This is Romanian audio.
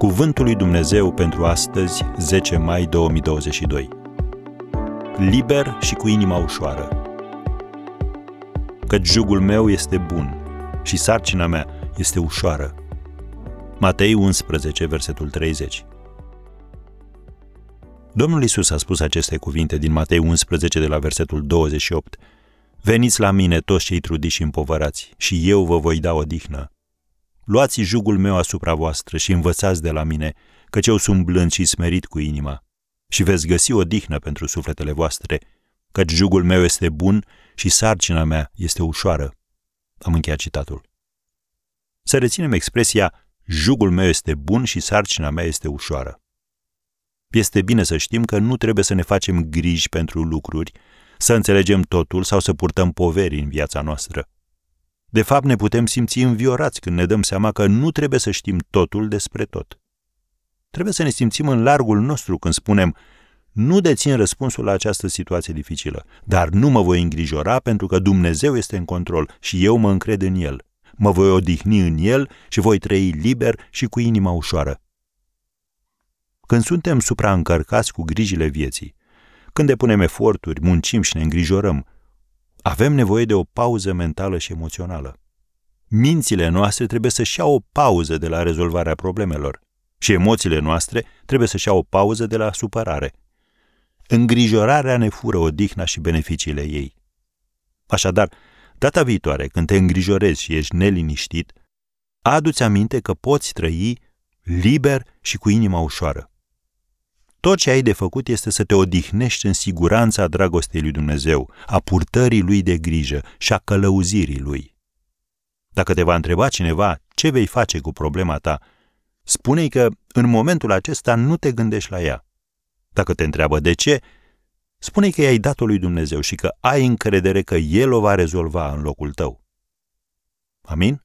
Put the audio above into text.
Cuvântul lui Dumnezeu pentru astăzi, 10 mai 2022. Liber și cu inima ușoară. Căci jugul meu este bun și sarcina mea este ușoară. Matei 11, versetul 30. Domnul Isus a spus aceste cuvinte din Matei 11 de la versetul 28. Veniți la mine toți cei trudiți și împovărați și eu vă voi da odihnă. Luați jugul meu asupra voastră și învățați de la mine, căci eu sunt blând și smerit cu inima, și veți găsi o dihnă pentru sufletele voastre, căci jugul meu este bun și sarcina mea este ușoară. Am încheiat citatul. Să reținem expresia jugul meu este bun și sarcina mea este ușoară. Este bine să știm că nu trebuie să ne facem griji pentru lucruri, să înțelegem totul sau să purtăm poveri în viața noastră. De fapt, ne putem simți înviorați când ne dăm seama că nu trebuie să știm totul despre tot. Trebuie să ne simțim în largul nostru când spunem nu dețin răspunsul la această situație dificilă, dar nu mă voi îngrijora pentru că Dumnezeu este în control și eu mă încred în El. Mă voi odihni în El și voi trăi liber și cu inima ușoară. Când suntem supraîncărcați cu grijile vieții, când depunem eforturi, muncim și ne îngrijorăm, avem nevoie de o pauză mentală și emoțională. Mințile noastre trebuie să-și iau o pauză de la rezolvarea problemelor și emoțiile noastre trebuie să-și iau o pauză de la supărare. Îngrijorarea ne fură odihna și beneficiile ei. Așadar, data viitoare, când te îngrijorezi și ești neliniștit, adu-ți aminte că poți trăi liber și cu inima ușoară. Tot ce ai de făcut este să te odihnești în siguranța dragostei lui Dumnezeu, a purtării lui de grijă și a călăuzirii lui. Dacă te va întreba cineva ce vei face cu problema ta, spune-i că în momentul acesta nu te gândești la ea. Dacă te întreabă de ce, spune-i că i-ai dat-o lui Dumnezeu și că ai încredere că El o va rezolva în locul tău. Amin?